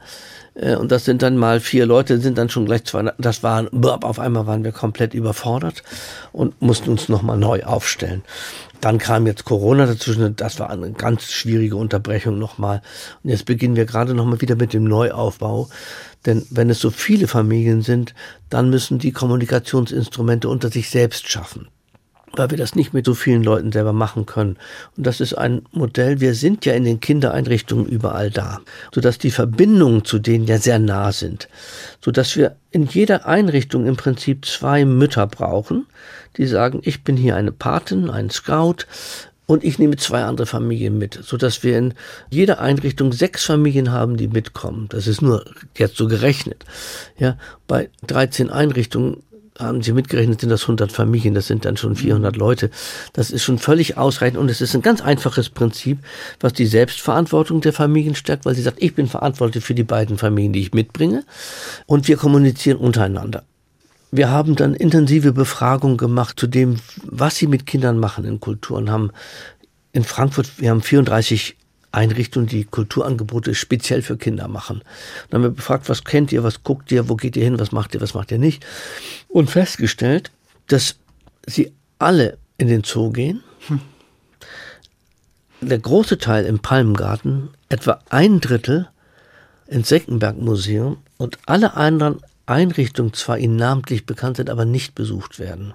Äh, und das sind dann mal vier Leute, sind dann schon gleich 200. Das waren, auf einmal waren wir komplett überfordert und mussten uns nochmal neu aufstellen. Dann kam jetzt Corona dazwischen. Das war eine ganz schwierige Unterbrechung nochmal. Und jetzt beginnen wir gerade nochmal wieder mit dem Neuaufbau. Denn wenn es so viele Familien sind, dann müssen die Kommunikationsinstrumente unter sich selbst schaffen weil wir das nicht mit so vielen Leuten selber machen können. Und das ist ein Modell, wir sind ja in den Kindereinrichtungen überall da, sodass die Verbindungen zu denen ja sehr nah sind, sodass wir in jeder Einrichtung im Prinzip zwei Mütter brauchen, die sagen, ich bin hier eine Patin, ein Scout, und ich nehme zwei andere Familien mit, sodass wir in jeder Einrichtung sechs Familien haben, die mitkommen. Das ist nur jetzt so gerechnet. Ja, bei 13 Einrichtungen haben Sie mitgerechnet, sind das 100 Familien, das sind dann schon 400 Leute. Das ist schon völlig ausreichend und es ist ein ganz einfaches Prinzip, was die Selbstverantwortung der Familien stärkt, weil sie sagt, ich bin verantwortlich für die beiden Familien, die ich mitbringe und wir kommunizieren untereinander. Wir haben dann intensive Befragungen gemacht zu dem, was sie mit Kindern machen in Kulturen, haben in Frankfurt, wir haben 34 Einrichtungen, die Kulturangebote speziell für Kinder machen. Dann haben wir gefragt, was kennt ihr, was guckt ihr, wo geht ihr hin, was macht ihr, was macht ihr nicht. Und festgestellt, dass sie alle in den Zoo gehen. Hm. Der große Teil im Palmengarten, etwa ein Drittel ins Seckenberg Museum und alle anderen Einrichtungen zwar ihnen namentlich bekannt sind, aber nicht besucht werden.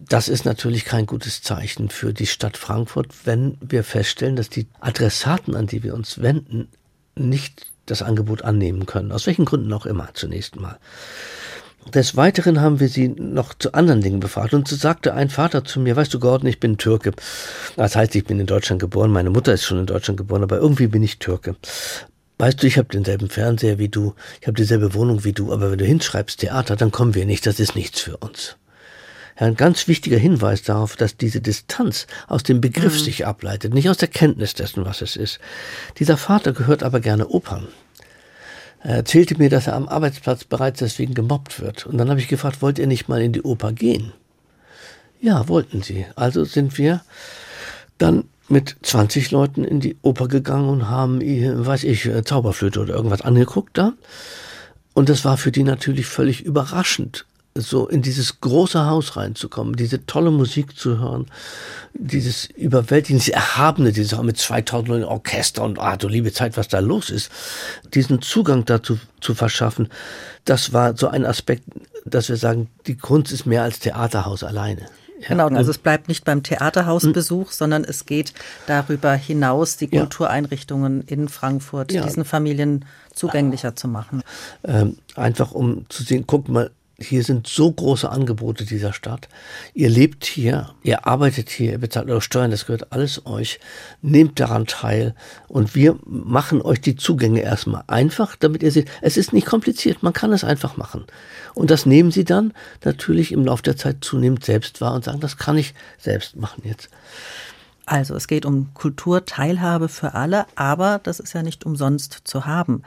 Das ist natürlich kein gutes Zeichen für die Stadt Frankfurt, wenn wir feststellen, dass die Adressaten, an die wir uns wenden, nicht das Angebot annehmen können. Aus welchen Gründen auch immer zunächst mal. Des Weiteren haben wir sie noch zu anderen Dingen befragt und so sagte ein Vater zu mir, weißt du Gordon, ich bin Türke. Das heißt, ich bin in Deutschland geboren, meine Mutter ist schon in Deutschland geboren, aber irgendwie bin ich Türke. Weißt du, ich habe denselben Fernseher wie du, ich habe dieselbe Wohnung wie du, aber wenn du hinschreibst Theater, dann kommen wir nicht, das ist nichts für uns ein ganz wichtiger Hinweis darauf, dass diese Distanz aus dem Begriff mhm. sich ableitet, nicht aus der Kenntnis dessen, was es ist. Dieser Vater gehört aber gerne Opern. Er erzählte mir, dass er am Arbeitsplatz bereits deswegen gemobbt wird. Und dann habe ich gefragt, wollt ihr nicht mal in die Oper gehen? Ja, wollten sie. Also sind wir dann mit 20 Leuten in die Oper gegangen und haben, weiß ich, Zauberflöte oder irgendwas angeguckt da. Und das war für die natürlich völlig überraschend, so in dieses große Haus reinzukommen, diese tolle Musik zu hören, dieses überwältigende, Erhabene, dieses auch mit 2000 Orchester und ah, du liebe Zeit, was da los ist, diesen Zugang dazu zu verschaffen, das war so ein Aspekt, dass wir sagen, die Kunst ist mehr als Theaterhaus alleine. Ja, genau, also es bleibt nicht beim Theaterhausbesuch, sondern es geht darüber hinaus, die Kultureinrichtungen in Frankfurt ja. diesen Familien zugänglicher zu machen. Ähm, einfach um zu sehen, guck mal, hier sind so große Angebote dieser Stadt. Ihr lebt hier, ihr arbeitet hier, ihr bezahlt eure Steuern, das gehört alles euch. Nehmt daran teil und wir machen euch die Zugänge erstmal einfach, damit ihr seht, es ist nicht kompliziert, man kann es einfach machen. Und das nehmen sie dann natürlich im Laufe der Zeit zunehmend selbst wahr und sagen, das kann ich selbst machen jetzt. Also es geht um Kulturteilhabe für alle, aber das ist ja nicht umsonst zu haben.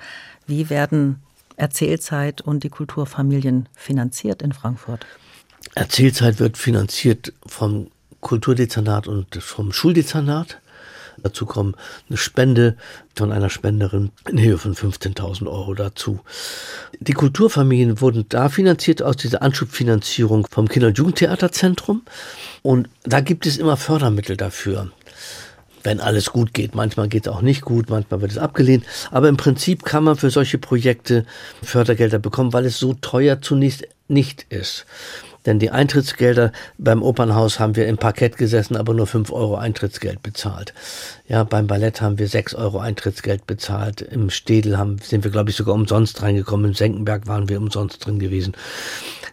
Wie werden Erzählzeit und die Kulturfamilien finanziert in Frankfurt? Erzählzeit wird finanziert vom Kulturdezernat und vom Schuldezernat. Dazu kommt eine Spende von einer Spenderin in Höhe von 15.000 Euro dazu. Die Kulturfamilien wurden da finanziert aus dieser Anschubfinanzierung vom Kinder- und Jugendtheaterzentrum. Und da gibt es immer Fördermittel dafür wenn alles gut geht. Manchmal geht es auch nicht gut, manchmal wird es abgelehnt. Aber im Prinzip kann man für solche Projekte Fördergelder bekommen, weil es so teuer zunächst nicht ist. Denn die Eintrittsgelder beim Opernhaus haben wir im Parkett gesessen, aber nur fünf Euro Eintrittsgeld bezahlt. Ja, beim Ballett haben wir sechs Euro Eintrittsgeld bezahlt. Im Städel haben, sind wir, glaube ich, sogar umsonst reingekommen. Im Senckenberg waren wir umsonst drin gewesen.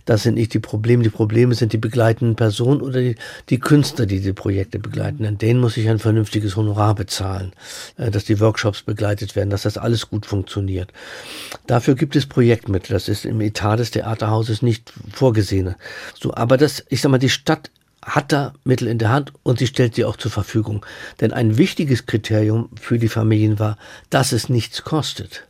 Das sind nicht die Probleme. Die Probleme sind die begleitenden Personen oder die, die Künstler, die die Projekte begleiten. Denn denen muss ich ein vernünftiges Honorar bezahlen, äh, dass die Workshops begleitet werden, dass das alles gut funktioniert. Dafür gibt es Projektmittel. Das ist im Etat des Theaterhauses nicht vorgesehen. So, aber das, ich sag mal, die Stadt hat da Mittel in der Hand und sie stellt sie auch zur Verfügung. Denn ein wichtiges Kriterium für die Familien war, dass es nichts kostet.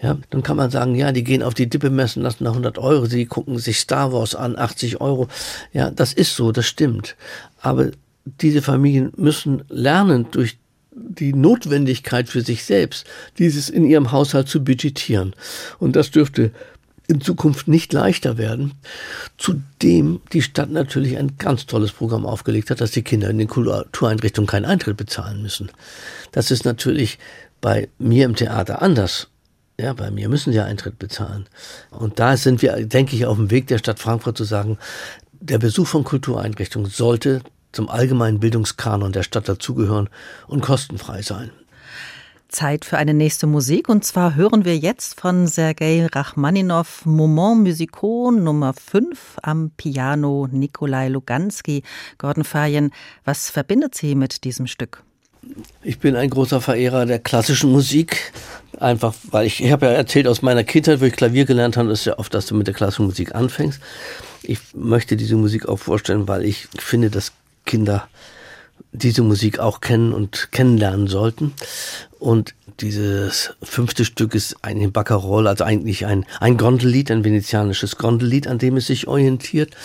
Ja, dann kann man sagen, ja, die gehen auf die Dippe messen, lassen da 100 Euro, sie gucken sich Star Wars an, 80 Euro. Ja, das ist so, das stimmt. Aber diese Familien müssen lernen, durch die Notwendigkeit für sich selbst, dieses in ihrem Haushalt zu budgetieren. Und das dürfte in Zukunft nicht leichter werden. Zudem die Stadt natürlich ein ganz tolles Programm aufgelegt hat, dass die Kinder in den Kultureinrichtungen keinen Eintritt bezahlen müssen. Das ist natürlich bei mir im Theater anders Ja, bei mir müssen sie Eintritt bezahlen. Und da sind wir, denke ich, auf dem Weg der Stadt Frankfurt zu sagen, der Besuch von Kultureinrichtungen sollte zum allgemeinen Bildungskanon der Stadt dazugehören und kostenfrei sein. Zeit für eine nächste Musik und zwar hören wir jetzt von Sergei Rachmaninow Moment Musicaux Nummer 5 am Piano Nikolai Luganski. Gordon Fayen, was verbindet Sie mit diesem Stück? Ich bin ein großer Verehrer der klassischen Musik, einfach weil ich, ich habe ja erzählt aus meiner Kindheit, wo ich Klavier gelernt habe, ist ja oft, dass du mit der klassischen Musik anfängst. Ich möchte diese Musik auch vorstellen, weil ich finde, dass Kinder diese Musik auch kennen und kennenlernen sollten. Und dieses fünfte Stück ist ein Baccarol, also eigentlich ein, ein Gondellied, ein venezianisches Gondellied, an dem es sich orientiert.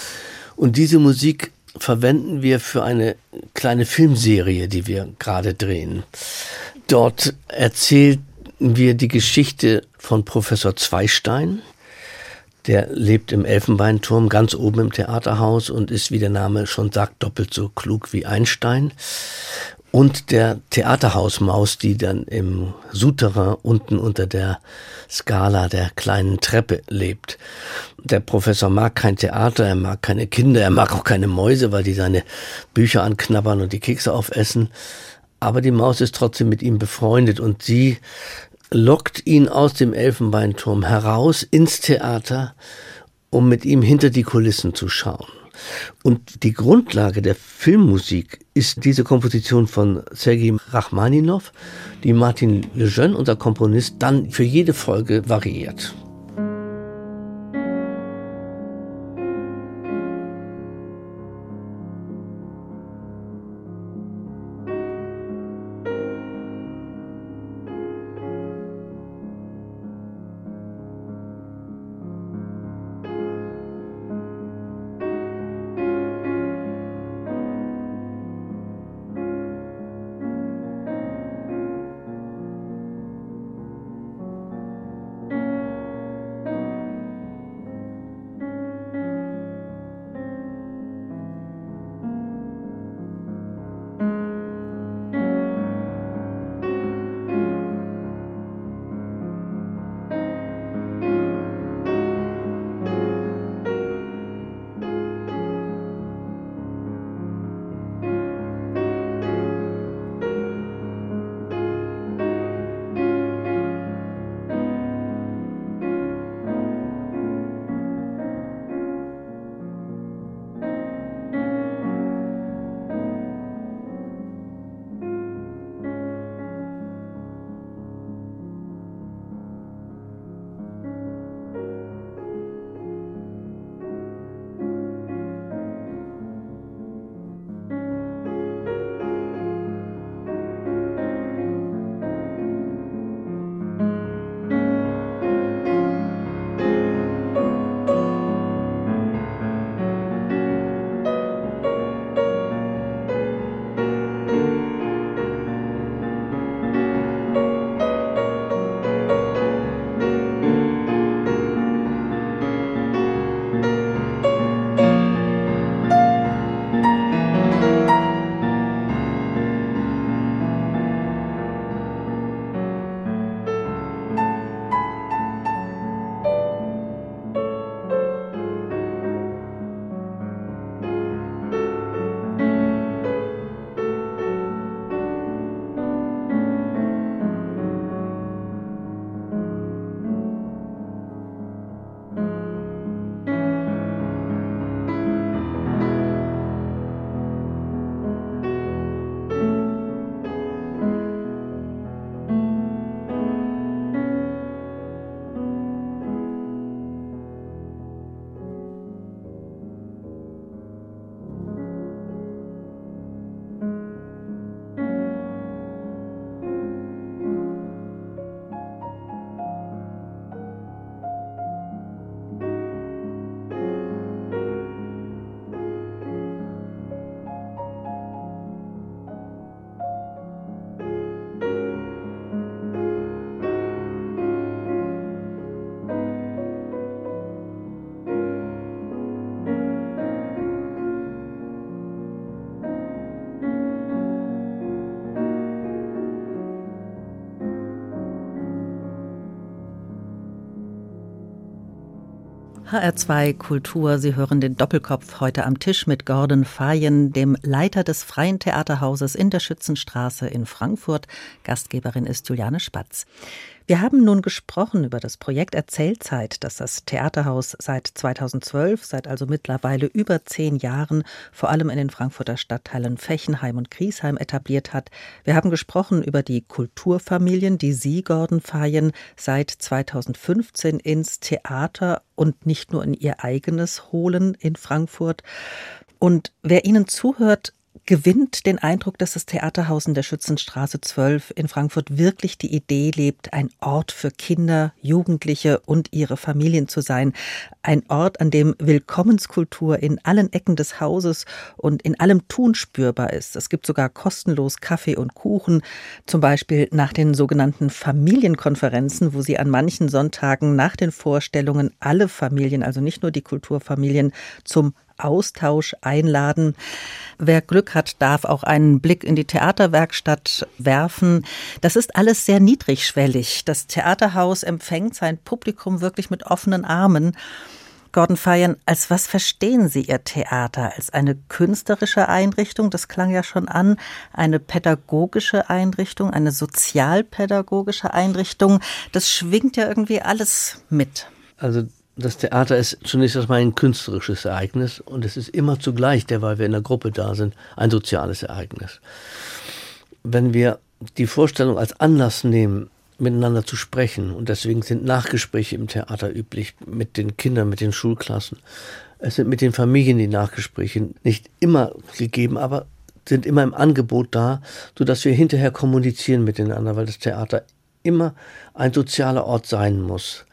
Und diese Musik verwenden wir für eine kleine Filmserie, die wir gerade drehen. Dort erzählen wir die Geschichte von Professor Zweistein. Der lebt im Elfenbeinturm ganz oben im Theaterhaus und ist, wie der Name schon sagt, doppelt so klug wie Einstein und der Theaterhausmaus, die dann im Souterrain unten unter der Skala der kleinen Treppe lebt. Der Professor mag kein Theater, er mag keine Kinder, er mag auch keine Mäuse, weil die seine Bücher anknabbern und die Kekse aufessen. Aber die Maus ist trotzdem mit ihm befreundet und sie lockt ihn aus dem Elfenbeinturm heraus ins Theater, um mit ihm hinter die Kulissen zu schauen. Und die Grundlage der Filmmusik ist diese Komposition von Sergei Rachmaninov, die Martin Lejeune, unser Komponist, dann für jede Folge variiert. HR2 Kultur. Sie hören den Doppelkopf heute am Tisch mit Gordon Fayen, dem Leiter des Freien Theaterhauses in der Schützenstraße in Frankfurt. Gastgeberin ist Juliane Spatz. Wir haben nun gesprochen über das Projekt Erzählzeit, das das Theaterhaus seit 2012, seit also mittlerweile über zehn Jahren, vor allem in den Frankfurter Stadtteilen Fechenheim und Griesheim etabliert hat. Wir haben gesprochen über die Kulturfamilien, die Sie, Gordon Fayen, seit 2015 ins Theater und nicht nur in Ihr eigenes holen in Frankfurt. Und wer Ihnen zuhört, gewinnt den Eindruck, dass das Theaterhaus in der Schützenstraße 12 in Frankfurt wirklich die Idee lebt, ein Ort für Kinder, Jugendliche und ihre Familien zu sein. Ein Ort, an dem Willkommenskultur in allen Ecken des Hauses und in allem Tun spürbar ist. Es gibt sogar kostenlos Kaffee und Kuchen, zum Beispiel nach den sogenannten Familienkonferenzen, wo sie an manchen Sonntagen nach den Vorstellungen alle Familien, also nicht nur die Kulturfamilien, zum Austausch einladen. Wer Glück hat, darf auch einen Blick in die Theaterwerkstatt werfen. Das ist alles sehr niedrigschwellig. Das Theaterhaus empfängt sein Publikum wirklich mit offenen Armen. Gordon Feiern, als was verstehen Sie Ihr Theater? Als eine künstlerische Einrichtung, das klang ja schon an, eine pädagogische Einrichtung, eine sozialpädagogische Einrichtung, das schwingt ja irgendwie alles mit. Also das Theater ist zunächst erstmal ein künstlerisches Ereignis und es ist immer zugleich, derweil wir in der Gruppe da sind, ein soziales Ereignis. Wenn wir die Vorstellung als Anlass nehmen, miteinander zu sprechen, und deswegen sind Nachgespräche im Theater üblich mit den Kindern, mit den Schulklassen. Es sind mit den Familien die Nachgespräche nicht immer gegeben, aber sind immer im Angebot da, sodass wir hinterher kommunizieren miteinander, weil das Theater immer ein sozialer Ort sein muss.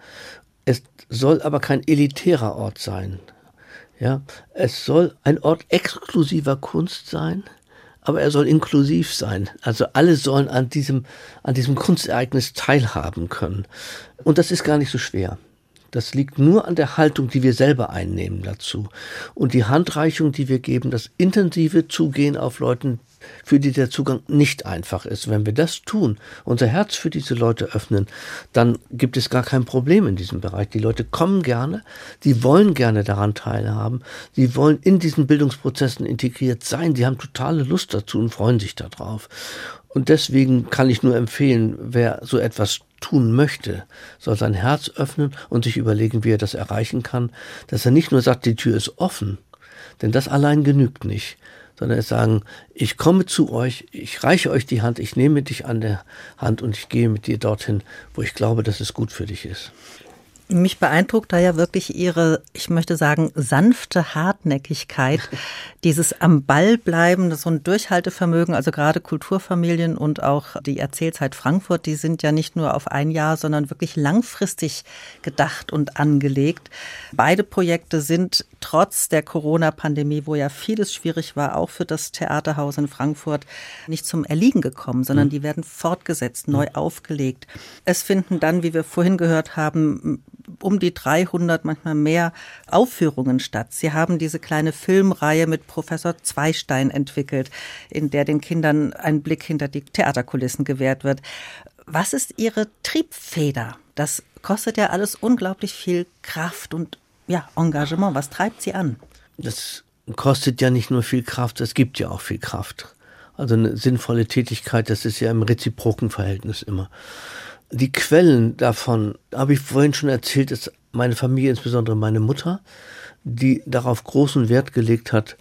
Es soll aber kein elitärer Ort sein. Ja, es soll ein Ort exklusiver Kunst sein, aber er soll inklusiv sein. Also alle sollen an diesem, an diesem Kunstereignis teilhaben können. Und das ist gar nicht so schwer. Das liegt nur an der Haltung, die wir selber einnehmen dazu. Und die Handreichung, die wir geben, das intensive Zugehen auf Leuten, für die der Zugang nicht einfach ist. Wenn wir das tun, unser Herz für diese Leute öffnen, dann gibt es gar kein Problem in diesem Bereich. Die Leute kommen gerne, die wollen gerne daran teilhaben, sie wollen in diesen Bildungsprozessen integriert sein, sie haben totale Lust dazu und freuen sich darauf. Und deswegen kann ich nur empfehlen, wer so etwas tun möchte, soll sein Herz öffnen und sich überlegen, wie er das erreichen kann, dass er nicht nur sagt, die Tür ist offen, denn das allein genügt nicht, sondern sagen, ich komme zu euch, ich reiche euch die Hand, ich nehme dich an der Hand und ich gehe mit dir dorthin, wo ich glaube, dass es gut für dich ist. Mich beeindruckt da ja wirklich Ihre, ich möchte sagen, sanfte Hartnäckigkeit, dieses am Ball bleiben, so ein Durchhaltevermögen, also gerade Kulturfamilien und auch die Erzählzeit Frankfurt, die sind ja nicht nur auf ein Jahr, sondern wirklich langfristig gedacht und angelegt. Beide Projekte sind trotz der Corona-Pandemie, wo ja vieles schwierig war, auch für das Theaterhaus in Frankfurt, nicht zum Erliegen gekommen, sondern mhm. die werden fortgesetzt, neu mhm. aufgelegt. Es finden dann, wie wir vorhin gehört haben, um die 300, manchmal mehr Aufführungen statt. Sie haben diese kleine Filmreihe mit Professor Zweistein entwickelt, in der den Kindern ein Blick hinter die Theaterkulissen gewährt wird. Was ist Ihre Triebfeder? Das kostet ja alles unglaublich viel Kraft und ja, Engagement. Was treibt Sie an? Das kostet ja nicht nur viel Kraft, es gibt ja auch viel Kraft. Also eine sinnvolle Tätigkeit, das ist ja im reziproken Verhältnis immer. Die Quellen davon habe ich vorhin schon erzählt, ist meine Familie, insbesondere meine Mutter, die darauf großen Wert gelegt hat,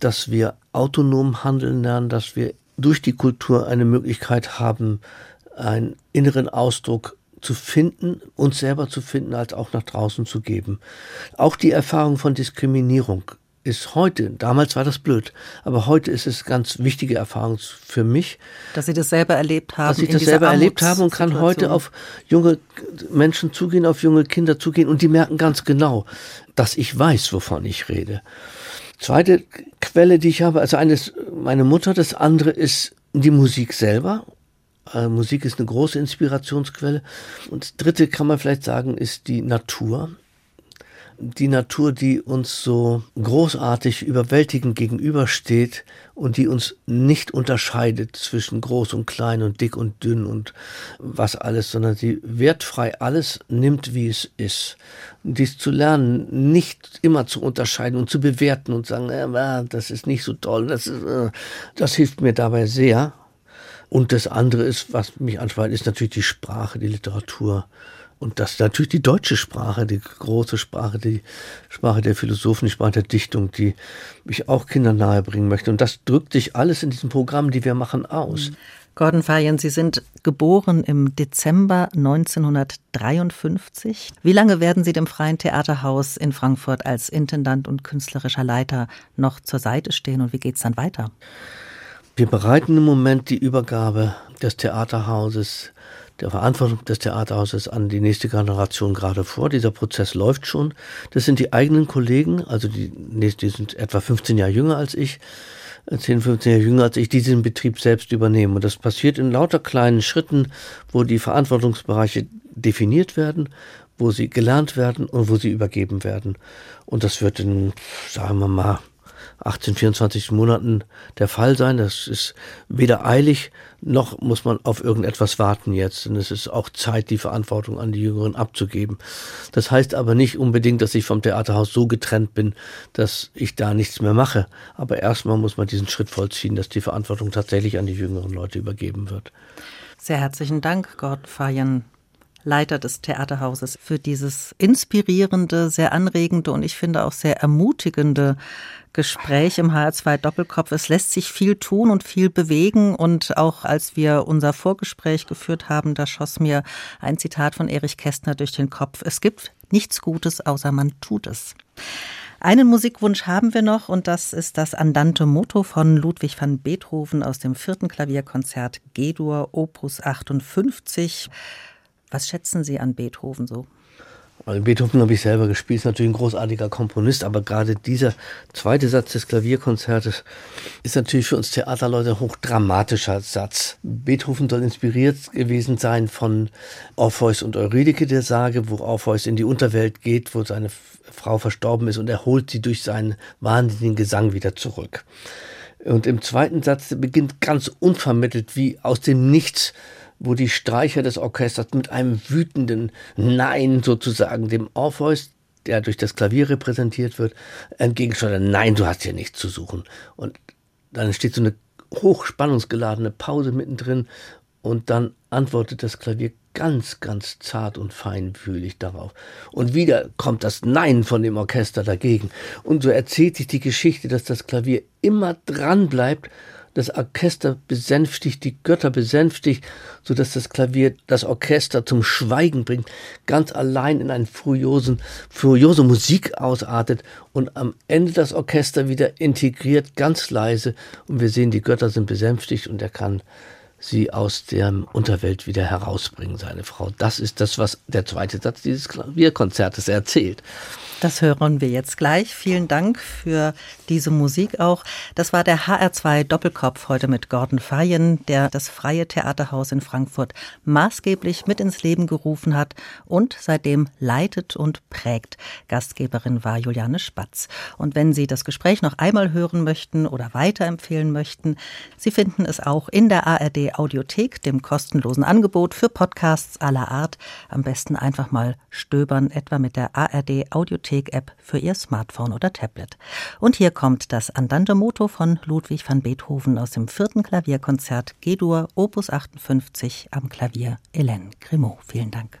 dass wir autonom handeln lernen, dass wir durch die Kultur eine Möglichkeit haben, einen inneren Ausdruck zu finden, uns selber zu finden, als auch nach draußen zu geben. Auch die Erfahrung von Diskriminierung ist heute, damals war das blöd, aber heute ist es ganz wichtige Erfahrung für mich. Dass Sie das selber erlebt haben. Dass ich das selber erlebt habe und kann heute auf junge Menschen zugehen, auf junge Kinder zugehen und die merken ganz genau, dass ich weiß, wovon ich rede. Zweite Quelle, die ich habe, also eines meine Mutter, das andere ist die Musik selber. Äh, Musik ist eine große Inspirationsquelle. Und das dritte kann man vielleicht sagen, ist die Natur die Natur, die uns so großartig überwältigend gegenübersteht und die uns nicht unterscheidet zwischen groß und klein und dick und dünn und was alles, sondern sie wertfrei alles nimmt, wie es ist. dies zu lernen, nicht immer zu unterscheiden und zu bewerten und sagen, äh, das ist nicht so toll, das, ist, äh, das hilft mir dabei sehr. Und das andere ist, was mich anspricht, ist natürlich die Sprache, die Literatur. Und das ist natürlich die deutsche Sprache, die große Sprache, die Sprache der Philosophen, die Sprache der Dichtung, die ich auch Kindern nahebringen möchte. Und das drückt sich alles in diesem Programm, die wir machen, aus. Mhm. Gordon Fayen, Sie sind geboren im Dezember 1953. Wie lange werden Sie dem Freien Theaterhaus in Frankfurt als Intendant und künstlerischer Leiter noch zur Seite stehen und wie geht es dann weiter? Wir bereiten im Moment die Übergabe des Theaterhauses, der Verantwortung des Theaterhauses an die nächste Generation gerade vor. Dieser Prozess läuft schon. Das sind die eigenen Kollegen, also die, die sind etwa 15 Jahre jünger als ich, 10, 15 Jahre jünger als ich, die diesen Betrieb selbst übernehmen. Und das passiert in lauter kleinen Schritten, wo die Verantwortungsbereiche definiert werden, wo sie gelernt werden und wo sie übergeben werden. Und das wird in, sagen wir mal, 18, 24 Monaten der Fall sein. Das ist weder eilig, noch muss man auf irgendetwas warten jetzt. Und es ist auch Zeit, die Verantwortung an die Jüngeren abzugeben. Das heißt aber nicht unbedingt, dass ich vom Theaterhaus so getrennt bin, dass ich da nichts mehr mache. Aber erstmal muss man diesen Schritt vollziehen, dass die Verantwortung tatsächlich an die jüngeren Leute übergeben wird. Sehr herzlichen Dank, Gordon Fayen. Leiter des Theaterhauses, für dieses inspirierende, sehr anregende und ich finde auch sehr ermutigende Gespräch im HR2 Doppelkopf. Es lässt sich viel tun und viel bewegen. Und auch als wir unser Vorgespräch geführt haben, da schoss mir ein Zitat von Erich Kästner durch den Kopf. Es gibt nichts Gutes, außer man tut es. Einen Musikwunsch haben wir noch und das ist das Andante Motto von Ludwig van Beethoven aus dem vierten Klavierkonzert G-Dur Opus 58. Was schätzen Sie an Beethoven so? Also Beethoven habe ich selber gespielt, ist natürlich ein großartiger Komponist, aber gerade dieser zweite Satz des Klavierkonzertes ist natürlich für uns Theaterleute ein hochdramatischer Satz. Beethoven soll inspiriert gewesen sein von Orpheus und Eurydike der Sage, wo Orpheus in die Unterwelt geht, wo seine Frau verstorben ist und er holt sie durch seinen wahnsinnigen Gesang wieder zurück. Und im zweiten Satz beginnt ganz unvermittelt wie aus dem Nichts wo die Streicher des Orchesters mit einem wütenden Nein sozusagen dem Orpheus, der durch das Klavier repräsentiert wird, entgegensteuern. Nein, du hast hier nichts zu suchen. Und dann steht so eine hochspannungsgeladene Pause mittendrin und dann antwortet das Klavier ganz, ganz zart und feinfühlig darauf. Und wieder kommt das Nein von dem Orchester dagegen. Und so erzählt sich die Geschichte, dass das Klavier immer dran bleibt das Orchester besänftigt, die Götter besänftigt, so dass das Klavier das Orchester zum Schweigen bringt, ganz allein in eine furiosen, furiose Musik ausartet und am Ende das Orchester wieder integriert, ganz leise. Und wir sehen, die Götter sind besänftigt und er kann sie aus der Unterwelt wieder herausbringen, seine Frau. Das ist das, was der zweite Satz dieses Klavierkonzertes erzählt. Das hören wir jetzt gleich. Vielen Dank für diese Musik auch. Das war der HR2 Doppelkopf heute mit Gordon Fayen, der das Freie Theaterhaus in Frankfurt maßgeblich mit ins Leben gerufen hat und seitdem leitet und prägt. Gastgeberin war Juliane Spatz. Und wenn Sie das Gespräch noch einmal hören möchten oder weiterempfehlen möchten, Sie finden es auch in der ARD Audiothek, dem kostenlosen Angebot für Podcasts aller Art. Am besten einfach mal stöbern, etwa mit der ARD Audiothek Bibliothek-App für Ihr Smartphone oder Tablet. Und hier kommt das Andante Moto von Ludwig van Beethoven aus dem vierten Klavierkonzert G-Dur Opus 58 am Klavier Hélène Grimaud. Vielen Dank.